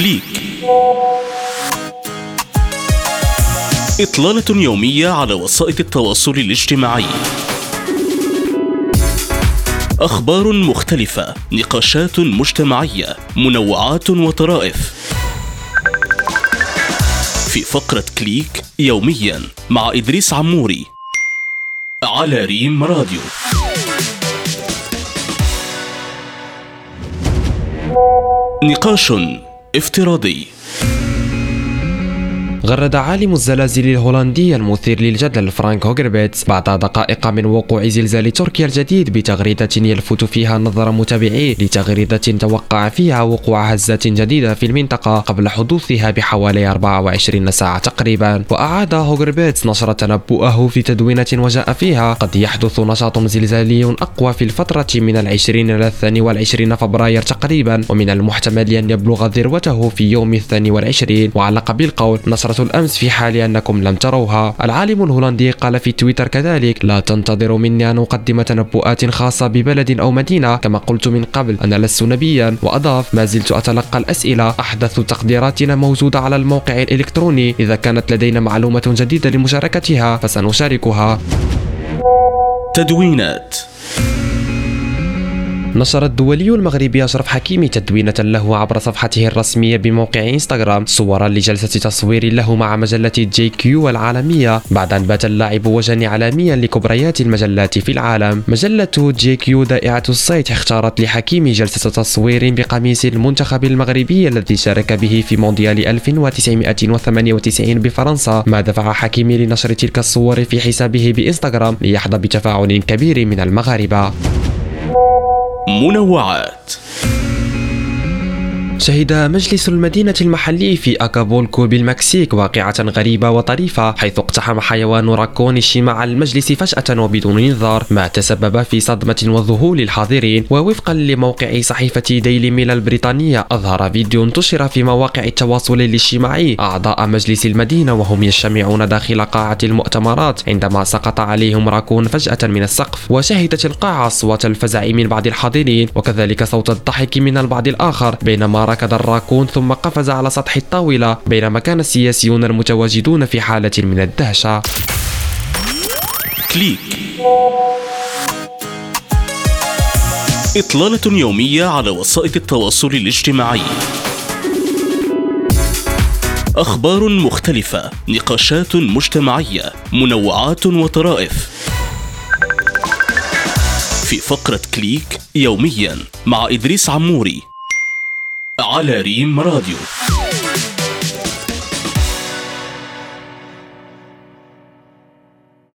كليك إطلالة يومية على وسائل التواصل الاجتماعي. أخبار مختلفة نقاشات مجتمعية منوعات وطرائف. في فقرة كليك يوميا مع إدريس عموري على ريم راديو. نقاش افتراضي. غرد عالم الزلازل الهولندي المثير للجدل فرانك هوغربيتس بعد دقائق من وقوع زلزال تركيا الجديد بتغريدة يلفت فيها نظر متابعيه لتغريدة توقع فيها وقوع هزات جديدة في المنطقة قبل حدوثها بحوالي 24 ساعة تقريبا. وأعاد هوغربيتس نشر تنبؤه في تدوينة وجاء فيها قد يحدث نشاط زلزالي أقوى في الفترة من العشرين إلى الثاني والعشرين فبراير تقريبا ومن المحتمل أن يبلغ ذروته في يوم الثاني والعشرين. وعلق بالقول نشرة الأمس في حال أنكم لم تروها. العالم الهولندي قال في تويتر كذلك لا تنتظروا مني أن أقدم تنبؤات خاصة ببلد أو مدينة كما قلت من قبل أنا لست نبيا. وأضاف ما زلت أتلقى الأسئلة. أحدث تقديراتنا موجودة على الموقع الإلكتروني. إذا كانت لدينا معلومة جديدة لمشاركتها فسنشاركها. تدوينات نشر الدولي المغربي أشرف حكيمي تدوينة له عبر صفحته الرسمية بموقع إنستغرام صورا لجلسة تصوير له مع مجلة GQ العالمية بعد أن بات اللاعب وجها عالميا لكبريات المجلات في العالم مجلة GQ دائعة الصيت اختارت لحكيمي جلسة تصوير بقميص المنتخب المغربي الذي شارك به في مونديال 1998 بفرنسا. ما دفع حكيمي لنشر تلك الصور في حسابه بإنستغرام ليحظى بتفاعل كبير من المغاربة. منوعات. شهد مجلس المدينة المحلي في أكابولكو بالمكسيك واقعة غريبة وطريفة حيث اقتحم حيوان راكون الشمع المجلس فجأة وبدون إنذار. ما تسبب في صدمة وذهول الحاضرين. ووفقا لموقع صحيفة ديلي ميل البريطانية أظهر فيديو انتشر في مواقع التواصل الاجتماعي أعضاء مجلس المدينة وهم يجتمعون داخل قاعة المؤتمرات عندما سقط عليهم راكون فجأة من السقف. وشهدت القاعة أصوات الفزع من بعض الحاضرين وكذلك صوت الضحك من البعض الآخر. بينما ركض الراكون ثم قفز على سطح الطاولة بينما كان السياسيون المتواجدون في حالة من الدهشة. كليك. إطلالة يومية على وسائل التواصل الاجتماعي. أخبار مختلفة نقاشات مجتمعية منوعات وطرائف. في فقرة كليك يوميا مع إدريس عموري على ريم راديو.